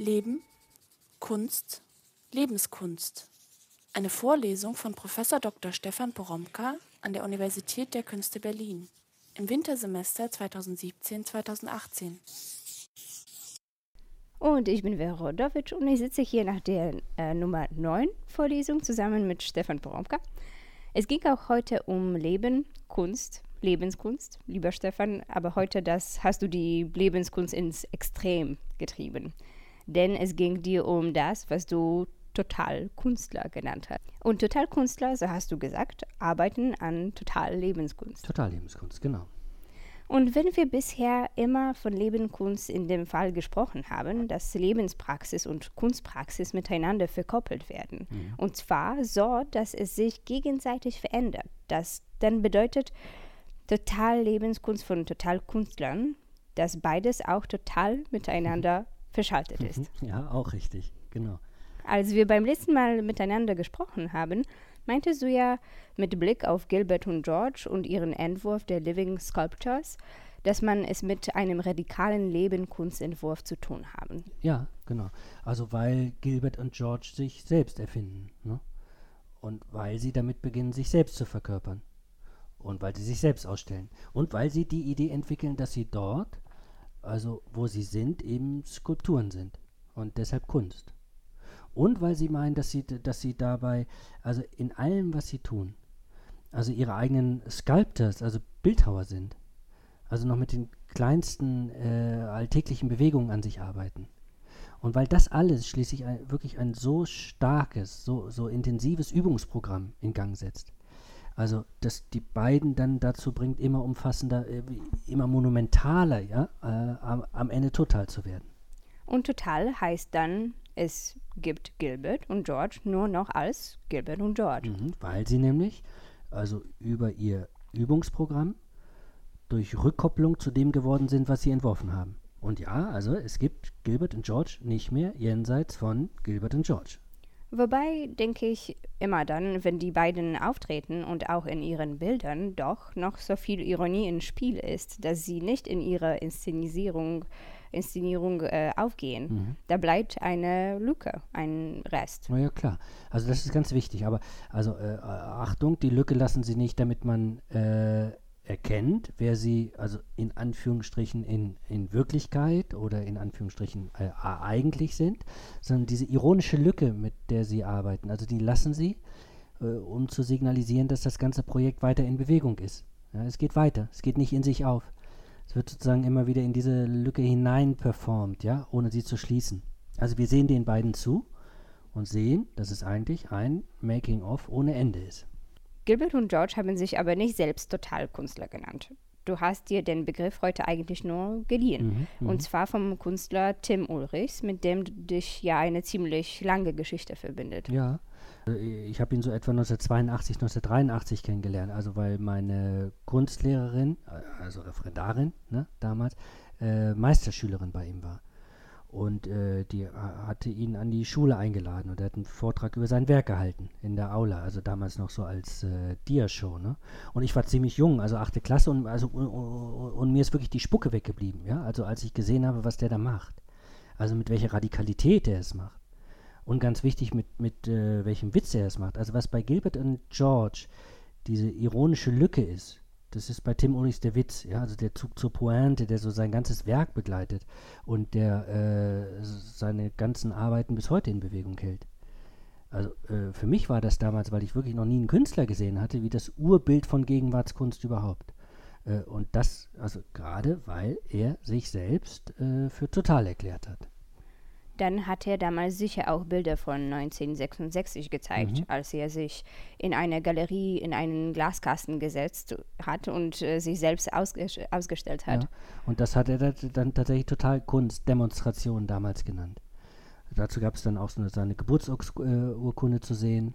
Leben, Kunst, Lebenskunst. Eine Vorlesung von Prof. Dr. Stefan Poromka an der Universität der Künste Berlin im Wintersemester 2017-2018. Und ich bin Vera Rodovic und ich sitze hier nach der äh, Nummer 9 Vorlesung zusammen mit Stefan Poromka. Es ging auch heute um Leben, Kunst, Lebenskunst, lieber Stefan, aber heute das hast du die Lebenskunst ins Extrem getrieben. Denn es ging dir um das, was du Totalkünstler genannt hast. Und Totalkünstler, so hast du gesagt, arbeiten an Totallebenskunst. Totallebenskunst, genau. Und wenn wir bisher immer von Lebenskunst in dem Fall gesprochen haben, dass Lebenspraxis und Kunstpraxis miteinander verkoppelt werden. Mhm. Und zwar so, dass es sich gegenseitig verändert. Das dann bedeutet Totallebenskunst von Totalkünstlern, dass beides auch total miteinander verschaltet ist. Ja, auch richtig, genau. Als wir beim letzten Mal miteinander gesprochen haben, meintest du ja mit Blick auf Gilbert und George und ihren Entwurf der Living Sculptures, dass man es mit einem radikalen Leben-Kunstentwurf zu tun haben. Ja, genau. Also weil Gilbert und George sich selbst erfinden. Ne? Und weil sie damit beginnen, sich selbst zu verkörpern. Und weil sie sich selbst ausstellen. Und weil sie die Idee entwickeln, dass sie dort, also wo sie sind, eben Skulpturen sind. Und deshalb Kunst. Und weil sie meinen, dass sie, dass sie dabei, also in allem, was sie tun, also ihre eigenen Sculptors, also Bildhauer sind. Also noch mit den kleinsten äh, alltäglichen Bewegungen an sich arbeiten. Und weil das alles schließlich ein, wirklich ein so starkes, so, so intensives Übungsprogramm in Gang setzt. Also, dass die beiden dann dazu bringt, immer umfassender, äh, immer monumentaler, ja, äh, am, am Ende total zu werden. Und total heißt dann es gibt Gilbert und George nur noch als Gilbert und George. Mhm, weil sie nämlich also über ihr Übungsprogramm durch Rückkopplung zu dem geworden sind, was sie entworfen haben. Und ja, also es gibt Gilbert und George nicht mehr jenseits von Gilbert und George. Wobei, denke ich, immer dann, wenn die beiden auftreten und auch in ihren Bildern doch noch so viel Ironie im Spiel ist, dass sie nicht in ihrer Inszenisierung Inszenierung äh, aufgehen. Mhm. Da bleibt eine Lücke, ein Rest. Na ja, klar. Also das ist ganz wichtig. Aber also äh, Achtung, die Lücke lassen Sie nicht, damit man äh, erkennt, wer Sie also in Anführungsstrichen in, in Wirklichkeit oder in Anführungsstrichen äh, eigentlich sind, sondern diese ironische Lücke, mit der Sie arbeiten. Also die lassen Sie, äh, um zu signalisieren, dass das ganze Projekt weiter in Bewegung ist. Ja, es geht weiter, es geht nicht in sich auf. Es wird sozusagen immer wieder in diese Lücke hinein performt, ja, ohne sie zu schließen. Also wir sehen den beiden zu und sehen, dass es eigentlich ein Making-of ohne Ende ist. Gilbert und George haben sich aber nicht selbst Totalkünstler genannt. Du hast dir den Begriff heute eigentlich nur geliehen. Mhm, mhm, und zwar vom Künstler Tim Ulrichs, mit dem dich ja eine ziemlich lange Geschichte verbindet. Ja, äh, ich habe ihn so etwa 1982, 1983 kennengelernt, also weil meine Kunstlehrerin, äh, also Referendarin ne, damals, äh, Meisterschülerin bei ihm war. Und äh, die hatte ihn an die Schule eingeladen und er hat einen Vortrag über sein Werk gehalten in der Aula, also damals noch so als äh, Dia-Show. Ne? Und ich war ziemlich jung, also achte Klasse und, also, und, und, mir ist wirklich die Spucke weggeblieben, ja, also als ich gesehen habe, was der da macht. Also mit welcher Radikalität er es macht. Und ganz wichtig, mit, mit äh, welchem Witz er es macht. Also was bei Gilbert und George diese ironische Lücke ist, das ist bei Tim Ulrichs der Witz, ja, also der Zug zur Pointe, der so sein ganzes Werk begleitet und der äh, seine ganzen Arbeiten bis heute in Bewegung hält. Also äh, für mich war das damals, weil ich wirklich noch nie einen Künstler gesehen hatte, wie das Urbild von Gegenwartskunst überhaupt. Äh, und das, also gerade weil er sich selbst äh, für total erklärt hat dann hat er damals sicher auch Bilder von 1966 gezeigt, mhm. als er sich in eine Galerie in einen Glaskasten gesetzt hat und äh, sich selbst ausges ausgestellt hat. Ja. Und das hat er dann tatsächlich total Kunstdemonstration damals genannt. Dazu gab es dann auch so eine, seine Geburtsurkunde zu sehen,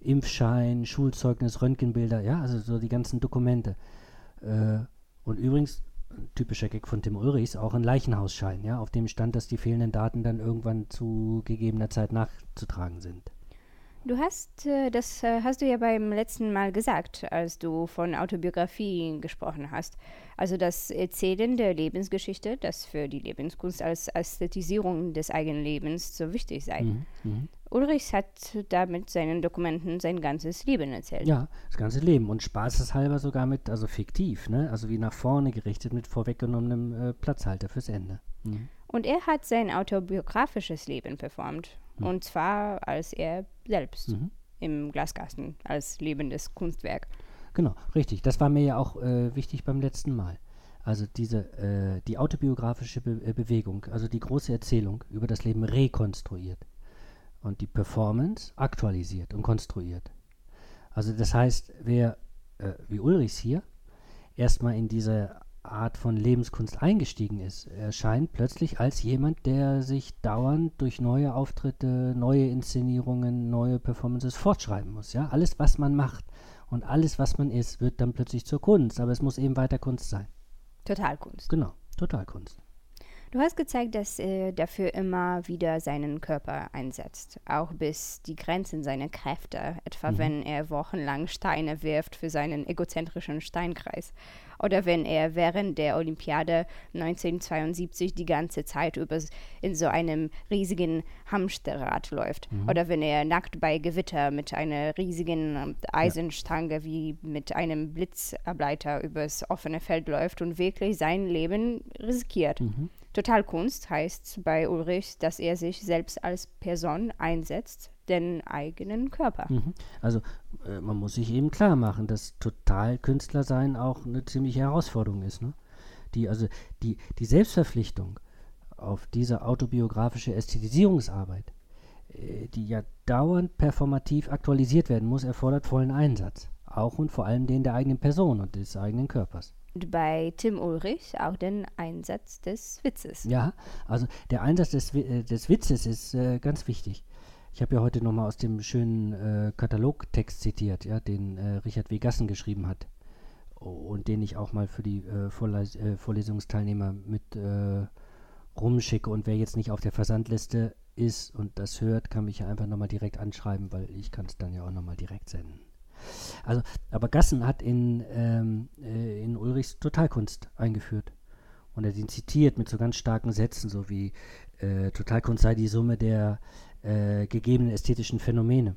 Impfschein, Schulzeugnis, Röntgenbilder, ja, also so die ganzen Dokumente. Äh, und übrigens, typischer Gag von Tim Ulrichs, auch ein Leichenhausschein, ja, auf dem stand, dass die fehlenden Daten dann irgendwann zu gegebener Zeit nachzutragen sind. Du hast, äh, das äh, hast du ja beim letzten Mal gesagt, als du von Autobiografie gesprochen hast. Also das Erzählen der Lebensgeschichte, das für die Lebenskunst als Ästhetisierung des eigenen Lebens so wichtig sei. Mhm. Mhm. Ulrichs hat damit seinen Dokumenten sein ganzes Leben erzählt. Ja, das ganze Leben. Und spaßeshalber sogar mit, also fiktiv, ne? Also wie nach vorne gerichtet mit vorweggenommenem äh, Platzhalter fürs Ende. Mhm. Und er hat sein autobiografisches Leben performt. Mhm. Und zwar als er selbst Mhm. im Glaskasten, als lebendes Kunstwerk. Genau, richtig. Das war mir ja auch äh, wichtig beim letzten Mal. Also diese, äh, die autobiografische Be äh, Bewegung, also die große Erzählung über das Leben rekonstruiert und die Performance aktualisiert und konstruiert. Also das heißt, wer äh, wie Ulrichs hier erstmal in diese Art von Lebenskunst eingestiegen ist, erscheint plötzlich als jemand, der sich dauernd durch neue Auftritte, neue Inszenierungen, neue Performances fortschreiben muss. Ja? Alles, was man macht und alles, was man ist, wird dann plötzlich zur Kunst, aber es muss eben weiter Kunst sein. Totalkunst. Genau, Totalkunst. Du hast gezeigt, dass er dafür immer wieder seinen Körper einsetzt, auch bis die Grenzen seiner Kräfte, etwa Mhm. wenn er wochenlang Steine wirft für seinen egozentrischen Steinkreis oder wenn er während der Olympiade 1972 die ganze Zeit über in so einem riesigen Hamsterrad läuft oder wenn er nackt bei Gewitter mit einer riesigen ähm, Eisenstange wie mit einem Blitzableiter übers offene Feld läuft und wirklich sein Leben riskiert. Mhm. Totalkunst heißt bei Ulrich, dass er sich selbst als Person einsetzt, den eigenen Körper. Mhm. Also äh, man muss sich eben klar machen, dass Totalkünstler sein auch eine ziemliche Herausforderung ist. Ne? Die, also die, die Selbstverpflichtung auf diese autobiografische Ästhetisierungsarbeit, äh, die ja dauernd performativ aktualisiert werden muss, erfordert vollen Einsatz. Auch und vor allem den der eigenen Person und des eigenen Körpers. Bei Tim Ulrich auch den Einsatz des Witzes. Ja, also der Einsatz des, äh, des Witzes ist äh, ganz wichtig. Ich habe ja heute nochmal aus dem schönen äh, Katalogtext zitiert, ja, den äh, Richard W. Gassen geschrieben hat und den ich auch mal für die äh, Vorles äh, Vorlesungsteilnehmer mit rumschicke. Und wer jetzt nicht auf der Versandliste ist und das hört, kann mich ja einfach nochmal direkt anschreiben, weil ich kann es dann ja auch nochmal direkt senden. Also, aber Gassen hat in, ähm, äh, in Ulrichs Totalkunst eingeführt. Und er hat ihn zitiert mit so ganz starken Sätzen, so wie äh, Totalkunst sei die Summe der äh, gegebenen ästhetischen Phänomene.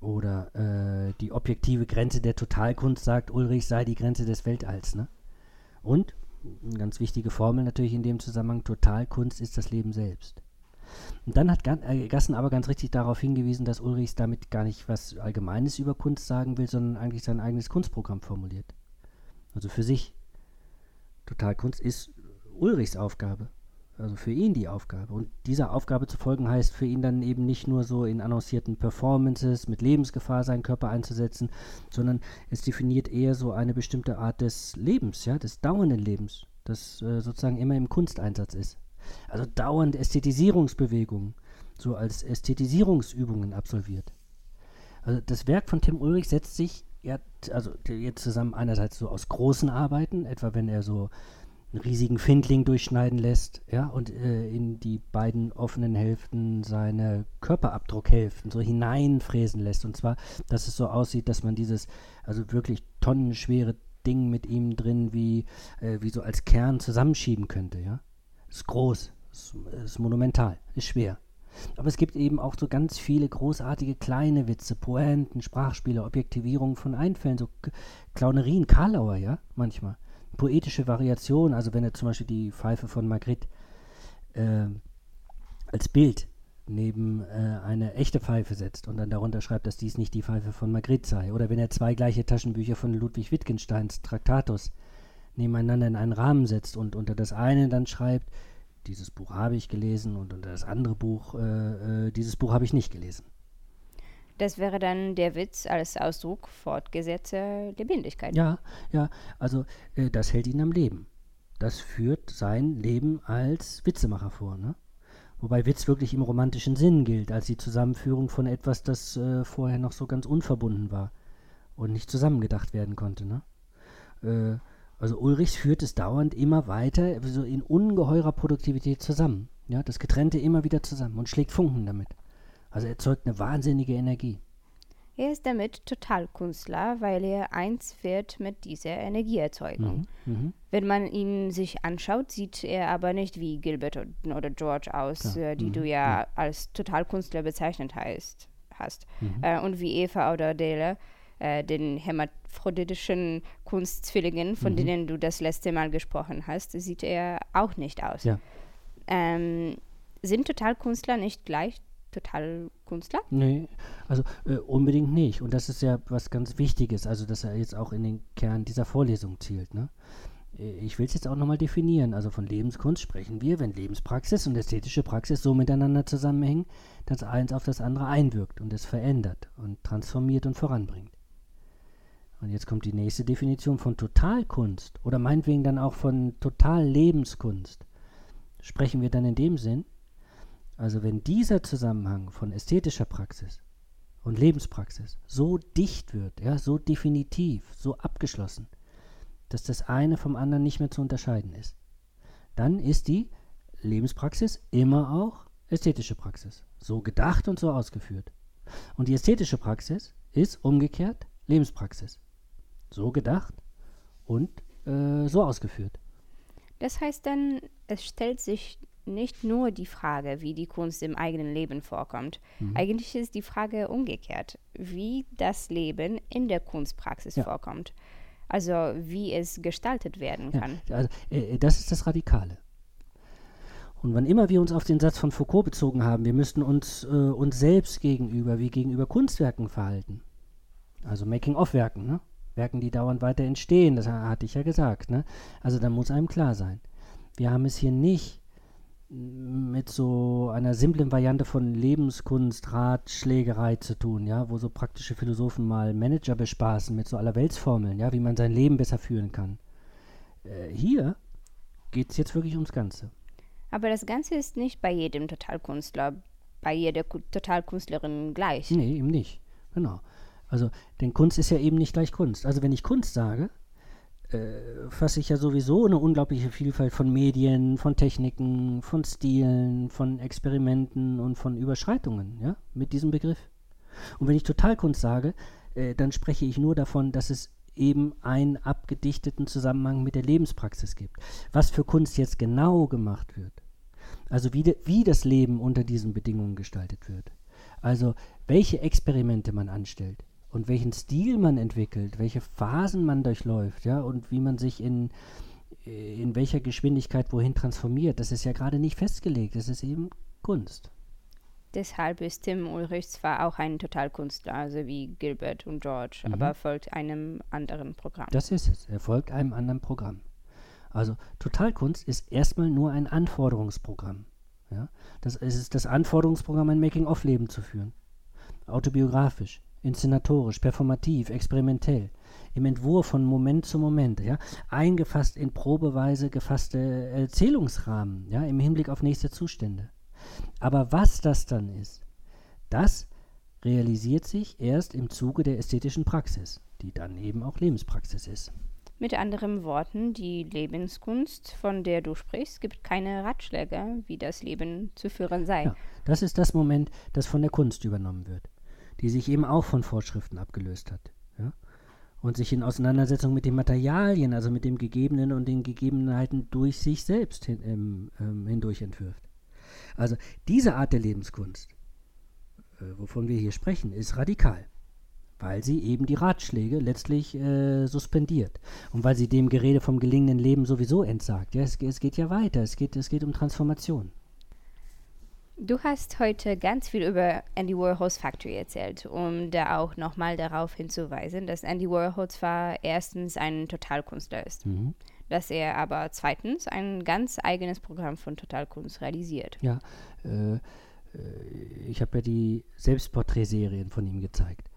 Oder äh, die objektive Grenze der Totalkunst, sagt Ulrich, sei die Grenze des Weltalls. Ne? Und, eine ganz wichtige Formel natürlich in dem Zusammenhang, Totalkunst ist das Leben selbst. Und dann hat äh, Gassen aber ganz richtig darauf hingewiesen, dass Ulrichs damit gar nicht was Allgemeines über Kunst sagen will, sondern eigentlich sein eigenes Kunstprogramm formuliert. Also für sich. Totalkunst ist Ulrichs Aufgabe. Also für ihn die Aufgabe. Und dieser Aufgabe zu folgen heißt für ihn dann eben nicht nur so in annoncierten Performances mit Lebensgefahr seinen Körper einzusetzen, sondern es definiert eher so eine bestimmte Art des Lebens, ja, des dauernden Lebens, das äh, sozusagen immer im Kunsteinsatz ist. Also dauernd Ästhetisierungsbewegungen, so als Ästhetisierungsübungen absolviert. Also das Werk von Tim Ulrich setzt sich ja, also jetzt zusammen einerseits so aus großen Arbeiten, etwa wenn er so einen riesigen Findling durchschneiden lässt, ja, und äh, in die beiden offenen Hälften seine Körperabdruckhälften so hineinfräsen lässt. Und zwar, dass es so aussieht, dass man dieses, also wirklich tonnenschwere Ding mit ihm drin wie, äh, wie so als Kern zusammenschieben könnte, ja. Ist groß, ist, ist monumental, ist schwer. Aber es gibt eben auch so ganz viele großartige kleine Witze, Pointen, Sprachspiele, Objektivierungen von Einfällen, so Clownerien, Karlauer, ja, manchmal. Poetische Variation, also wenn er zum Beispiel die Pfeife von Magritte äh, als Bild neben äh, eine echte Pfeife setzt und dann darunter schreibt, dass dies nicht die Pfeife von Magritte sei. Oder wenn er zwei gleiche Taschenbücher von Ludwig Wittgensteins Traktatus nebeneinander in einen Rahmen setzt und unter das eine dann schreibt, dieses Buch habe ich gelesen und unter das andere Buch, äh, äh, dieses Buch habe ich nicht gelesen. Das wäre dann der Witz als Ausdruck fortgesetzter Lebendigkeit. Ja, ja, also äh, das hält ihn am Leben. Das führt sein Leben als Witzemacher vor, ne? Wobei Witz wirklich im romantischen Sinn gilt, als die Zusammenführung von etwas, das äh, vorher noch so ganz unverbunden war und nicht zusammengedacht werden konnte, ne? Äh, also Ulrichs führt es dauernd immer weiter, so in ungeheurer Produktivität zusammen. Ja, das Getrennte immer wieder zusammen und schlägt Funken damit. Also erzeugt eine wahnsinnige Energie. Er ist damit Totalkünstler, weil er eins wird mit dieser Energieerzeugung. Mhm. Mhm. Wenn man ihn sich anschaut, sieht er aber nicht wie Gilbert oder George aus, Ja. äh, die Mhm. du ja als Totalkünstler bezeichnet heißt, hast. Mhm. Äh, und wie Eva oder Adele, äh, den hermaphroditischen Kunstzwillingen, von Mhm. denen du das letzte Mal gesprochen hast, sieht er auch nicht aus. Ja. Ähm, sind Totalkünstler nicht gleich Totalkünstler? Nee, also äh, unbedingt nicht. Und das ist ja was ganz Wichtiges, also dass er jetzt auch in den Kern dieser Vorlesung zielt. Ne? Äh, Ich will es jetzt auch nochmal definieren. Also von Lebenskunst sprechen wir, wenn Lebenspraxis und ästhetische Praxis so miteinander zusammenhängen, dass eins auf das andere einwirkt und es verändert und transformiert und voranbringt. Und jetzt kommt die nächste Definition von Totalkunst oder meinetwegen dann auch von Totallebenskunst. Sprechen wir dann in dem Sinn, also wenn dieser Zusammenhang von ästhetischer Praxis und Lebenspraxis so dicht wird, ja, so definitiv, so abgeschlossen, dass das eine vom anderen nicht mehr zu unterscheiden ist, dann ist die Lebenspraxis immer auch ästhetische Praxis. So gedacht und so ausgeführt. Und die ästhetische Praxis ist umgekehrt Lebenspraxis. So gedacht und äh, so ausgeführt. Das heißt dann, es stellt sich nicht nur die Frage, wie die Kunst im eigenen Leben vorkommt. Mhm. Eigentlich ist die Frage umgekehrt, wie das Leben in der Kunstpraxis Ja. vorkommt. Also wie es gestaltet werden Ja, kann. also, äh, das ist das Radikale. Und wann immer wir uns auf den Satz von Foucault bezogen haben, wir müssten uns äh, uns selbst gegenüber wie gegenüber Kunstwerken verhalten. Also Making-of-Werken, ne? Werken, die dauernd weiter entstehen, das ha- hatte ich ja gesagt. Ne? Also da muss einem klar sein. Wir haben es hier nicht mit so einer simplen Variante von Lebenskunst, Ratschlägerei zu tun, ja, wo so praktische Philosophen mal Manager bespaßen mit so allerweltsformeln, ja, wie man sein Leben besser führen kann. Äh, hier geht es jetzt wirklich ums Ganze. Aber das Ganze ist nicht bei jedem Totalkünstler, bei jeder Totalkünstlerin gleich. Nee, eben nicht. Genau. Also, denn Kunst ist ja eben nicht gleich Kunst. Also, wenn ich Kunst sage, äh, fasse ich ja sowieso eine unglaubliche Vielfalt von Medien, von Techniken, von Stilen, von Experimenten und von Überschreitungen, ja, mit diesem Begriff. Und wenn ich Totalkunst sage, äh, dann spreche ich nur davon, dass es eben einen abgedichteten Zusammenhang mit der Lebenspraxis gibt. Was für Kunst jetzt genau gemacht wird. Also wie, de, wie das Leben unter diesen Bedingungen gestaltet wird. Also welche Experimente man anstellt und welchen Stil man entwickelt, welche Phasen man durchläuft, ja, und wie man sich in, äh, in welcher Geschwindigkeit wohin transformiert, das ist ja gerade nicht festgelegt, das ist eben Kunst. Deshalb ist Tim Ulrich zwar auch ein Totalkünstler, also wie Gilbert und George, aber folgt einem anderen Programm. Das ist es. Er folgt einem anderen Programm. Also Totalkunst ist erstmal nur ein Anforderungsprogramm. Ja? Das ist das Anforderungsprogramm, ein Making-of-Leben zu führen. Autobiografisch, inszenatorisch, performativ, experimentell. Im Entwurf von Moment zu Moment. Ja? Eingefasst in probeweise gefasste Erzählungsrahmen. Ja? Im Hinblick auf nächste Zustände. Aber was das dann ist, das realisiert sich erst im Zuge der ästhetischen Praxis, die dann eben auch Lebenspraxis ist. Mit anderen Worten, die Lebenskunst, von der du sprichst, gibt keine Ratschläge, wie das Leben zu führen sei. Ja, das ist das Moment, das von der Kunst übernommen wird, die sich eben auch von Vorschriften abgelöst hat. Ja? Und sich in Auseinandersetzung mit den Materialien, also mit dem Gegebenen und den Gegebenheiten durch sich selbst hin, ähm, ähm, hindurch entwirft. Also diese Art der Lebenskunst, äh, wovon wir hier sprechen, ist radikal, weil sie eben die Ratschläge letztlich äh, suspendiert und weil sie dem Gerede vom gelingenden Leben sowieso entsagt. Ja, es, es geht ja weiter, es geht, es geht um Transformation. Du hast heute ganz viel über Andy Warhols Factory erzählt, um da auch nochmal darauf hinzuweisen, dass Andy Warhol zwar erstens ein Totalkünstler ist, Mhm. dass er aber zweitens ein ganz eigenes Programm von Totalkunst realisiert. Ja, äh, äh, ich habe ja die Selbstporträtserien von ihm gezeigt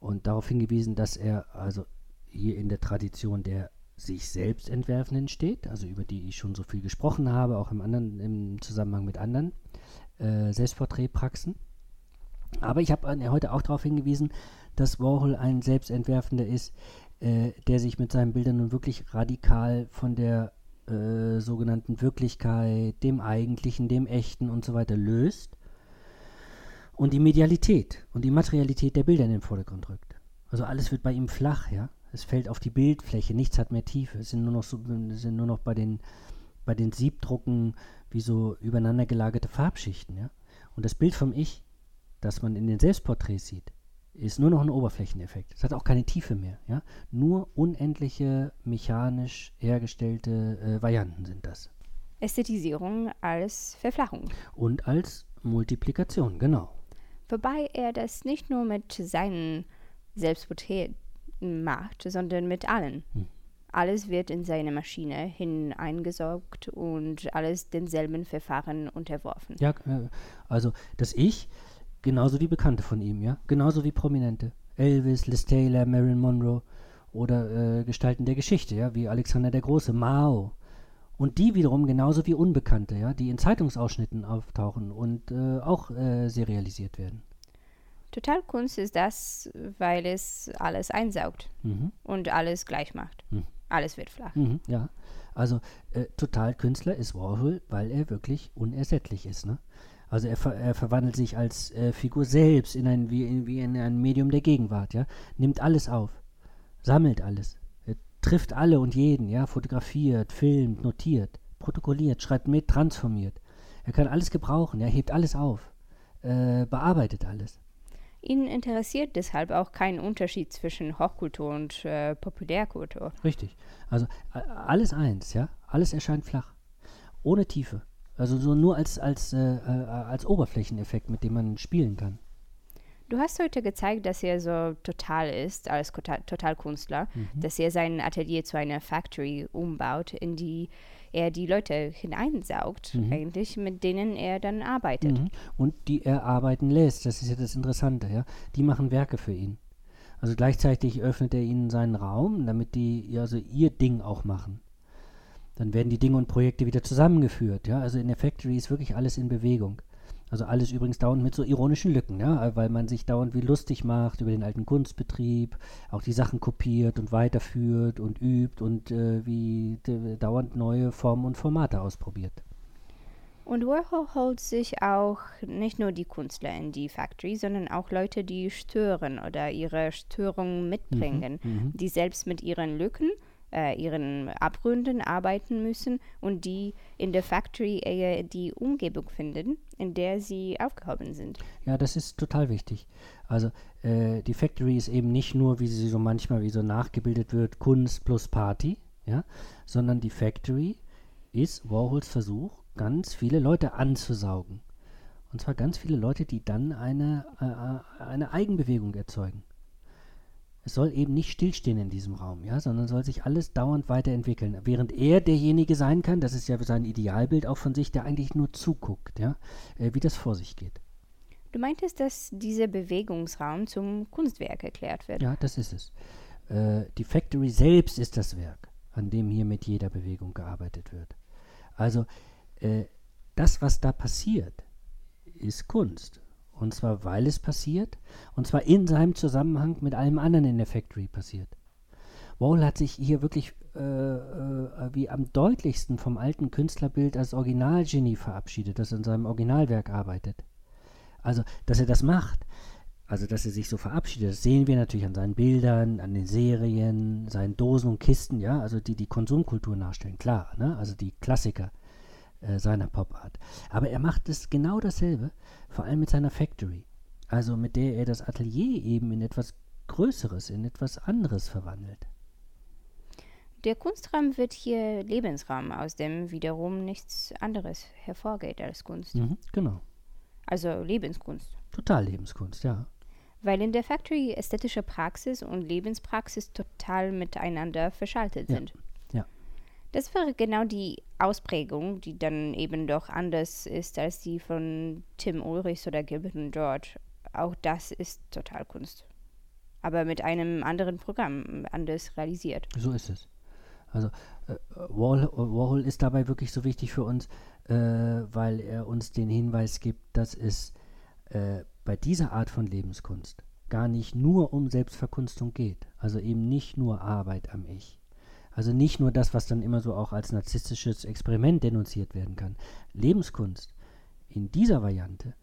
und darauf hingewiesen, dass er also hier in der Tradition der sich selbst Entwerfenden steht, also über die ich schon so viel gesprochen habe, auch im, anderen, im Zusammenhang mit anderen äh, Selbstporträtpraxen. Aber ich habe äh, heute auch darauf hingewiesen, dass Warhol ein Selbstentwerfender ist, äh, der sich mit seinen Bildern nun wirklich radikal von der äh, sogenannten Wirklichkeit, dem Eigentlichen, dem Echten und so weiter löst und die Medialität und die Materialität der Bilder in den Vordergrund rückt. Also alles wird bei ihm flach, ja. Es fällt auf die Bildfläche, nichts hat mehr Tiefe. Es sind nur noch, so, sind nur noch bei den, bei den Siebdrucken wie so übereinander gelagerte Farbschichten, ja. Und das Bild vom Ich, das man in den Selbstporträts sieht, ist nur noch ein Oberflächeneffekt. Es hat auch keine Tiefe mehr, ja. Nur unendliche mechanisch hergestellte äh, Varianten sind das. Ästhetisierung als Verflachung. Und als Multiplikation, genau. Wobei er das nicht nur mit seinen Selbstporträts macht, sondern mit allen. Hm. Alles wird in seine Maschine hineingesaugt und alles denselben Verfahren unterworfen. Ja, äh, also das Ich, genauso wie Bekannte von ihm, ja, genauso wie Prominente. Elvis, Liz Taylor, Marilyn Monroe oder äh, Gestalten der Geschichte, ja, wie Alexander der Große, Mao. Und die wiederum genauso wie Unbekannte, ja, die in Zeitungsausschnitten auftauchen und äh, auch äh, serialisiert werden. Totalkunst ist das, weil es alles einsaugt mhm. und alles gleich macht. Mhm. Alles wird flach. Mhm, ja, also äh, Totalkünstler ist Warhol, weil er wirklich unersättlich ist. Ne? Also er, ver er verwandelt sich als äh, Figur selbst in ein, wie, in, wie in ein Medium der Gegenwart, ja, nimmt alles auf, sammelt alles, er trifft alle und jeden, ja, fotografiert, filmt, notiert, protokolliert, schreibt mit, transformiert. Er kann alles gebrauchen, er hebt alles auf, äh, bearbeitet alles. Ihn interessiert deshalb auch kein Unterschied zwischen Hochkultur und äh, Populärkultur. Richtig. Also alles eins, ja. Alles erscheint flach. Ohne Tiefe. Also so nur als, als, äh, äh, als Oberflächeneffekt, mit dem man spielen kann. Du hast heute gezeigt, dass er so total ist als Totalkünstler, mhm. dass er sein Atelier zu einer Factory umbaut, in die er die Leute hineinsaugt, mhm. eigentlich, mit denen er dann arbeitet. Mhm. Und die er arbeiten lässt, das ist ja das Interessante, ja. Die machen Werke für ihn. Also gleichzeitig öffnet er ihnen seinen Raum, damit die also ihr Ding auch machen. Dann werden die Dinge und Projekte wieder zusammengeführt, ja. Also in der Factory ist wirklich alles in Bewegung. Also alles übrigens dauernd mit so ironischen Lücken, ja, weil man sich dauernd wie lustig macht über den alten Kunstbetrieb, auch die Sachen kopiert und weiterführt und übt und äh, wie dauernd neue Formen und Formate ausprobiert. Und Warhol holt sich auch nicht nur die Künstler in die Factory, sondern auch Leute, die stören oder ihre Störungen mitbringen, mhm, mhm. die selbst mit ihren Lücken äh, ihren Abgründen arbeiten müssen und die in der Factory eher die Umgebung finden, in der sie aufgehoben sind. Ja, das ist total wichtig. Also äh, die Factory ist eben nicht nur, wie sie so manchmal wie so nachgebildet wird, Kunst plus Party, ja, sondern die Factory ist Warhols Versuch, ganz viele Leute anzusaugen. Und zwar ganz viele Leute, die dann eine, äh, eine Eigenbewegung erzeugen. Es soll eben nicht stillstehen in diesem Raum, ja, sondern soll sich alles dauernd weiterentwickeln. Während er derjenige sein kann, das ist ja sein Idealbild auch von sich, der eigentlich nur zuguckt, ja, äh, wie das vor sich geht. Du meintest, dass dieser Bewegungsraum zum Kunstwerk erklärt wird. Ja, das ist es. Äh, die Factory selbst ist das Werk, an dem hier mit jeder Bewegung gearbeitet wird. Also äh, das, was da passiert, ist Kunst. Und zwar, weil es passiert. Und zwar in seinem Zusammenhang mit allem anderen in der Factory passiert. Wall hat sich hier wirklich äh, äh, wie am deutlichsten vom alten Künstlerbild als Originalgenie verabschiedet, das in seinem Originalwerk arbeitet. Also, dass er das macht, also dass er sich so verabschiedet, das sehen wir natürlich an seinen Bildern, an den Serien, seinen Dosen und Kisten, ja, also die die Konsumkultur nachstellen, klar, ne? also die Klassiker äh, seiner Popart. Aber er macht es genau dasselbe, vor allem mit seiner Factory, also mit der er das Atelier eben in etwas Größeres, in etwas anderes verwandelt. Der Kunstraum wird hier Lebensraum, aus dem wiederum nichts anderes hervorgeht als Kunst. Mhm, genau. Also Lebenskunst. Total Lebenskunst, ja. Weil in der Factory ästhetische Praxis und Lebenspraxis total miteinander verschaltet ja. sind. Das wäre genau die Ausprägung, die dann eben doch anders ist als die von Tim Ulrichs oder Gilbert und George. Auch das ist Totalkunst. Aber mit einem anderen Programm, anders realisiert. So ist es. Also äh, Warhol, Warhol, ist dabei wirklich so wichtig für uns, äh, weil er uns den Hinweis gibt, dass es äh, bei dieser Art von Lebenskunst gar nicht nur um Selbstverkunstung geht. Also eben nicht nur Arbeit am Ich, also nicht nur das, was dann immer so auch als narzisstisches Experiment denunziert werden kann. Lebenskunst in dieser Variante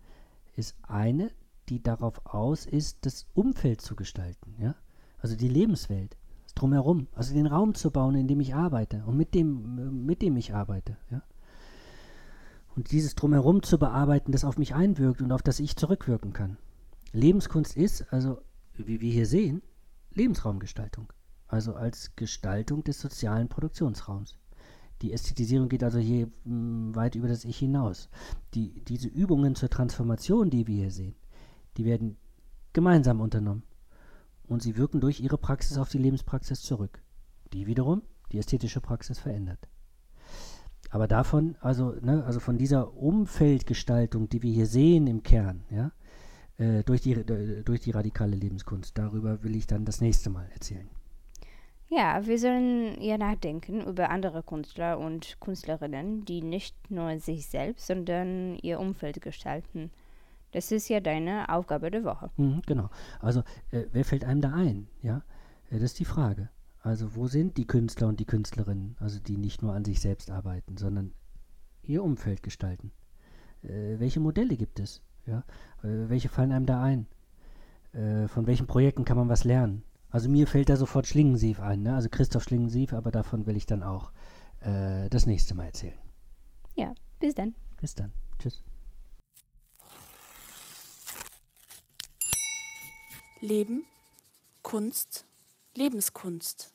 ist eine die darauf aus ist, das Umfeld zu gestalten, ja? Also die Lebenswelt, das drumherum, also den Raum zu bauen, in dem ich arbeite und mit dem, mit dem ich arbeite, ja? Und dieses drumherum zu bearbeiten, das auf mich einwirkt und auf das ich zurückwirken kann. Lebenskunst ist, also wie wir hier sehen, Lebensraumgestaltung, also als Gestaltung des sozialen Produktionsraums. Die Ästhetisierung geht also hier mh, hm, weit über das Ich hinaus. Die, diese Übungen zur Transformation, die wir hier sehen, die werden gemeinsam unternommen. Und sie wirken durch ihre Praxis auf die Lebenspraxis zurück, die wiederum die ästhetische Praxis verändert. Aber davon, also, ne, also von dieser Umfeldgestaltung, die wir hier sehen im Kern, ja, äh, durch, die, äh, durch die radikale Lebenskunst, darüber will ich dann das nächste Mal erzählen. Ja, wir sollen ja nachdenken über andere Künstler und Künstlerinnen, die nicht nur sich selbst, sondern ihr Umfeld gestalten. Das ist ja deine Aufgabe der Woche. Mhm, genau. Also, äh, wer fällt einem da ein? Ja, äh, das ist die Frage. Also, wo sind die Künstler und die Künstlerinnen, also die nicht nur an sich selbst arbeiten, sondern ihr Umfeld gestalten? Äh, welche Modelle gibt es? Ja, äh, welche fallen einem da ein? Äh, von welchen Projekten kann man was lernen? Also mir fällt da sofort Schlingensief ein, ne? also Christoph Schlingensief, aber davon will ich dann auch äh, das nächste Mal erzählen. Ja, bis dann. Bis dann. Tschüss. Leben, Kunst, Lebenskunst.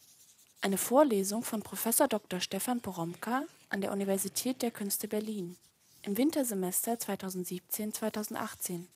Eine Vorlesung von Prof. Dr. Stefan Poromka an der Universität der Künste Berlin im Wintersemester 2017-2018.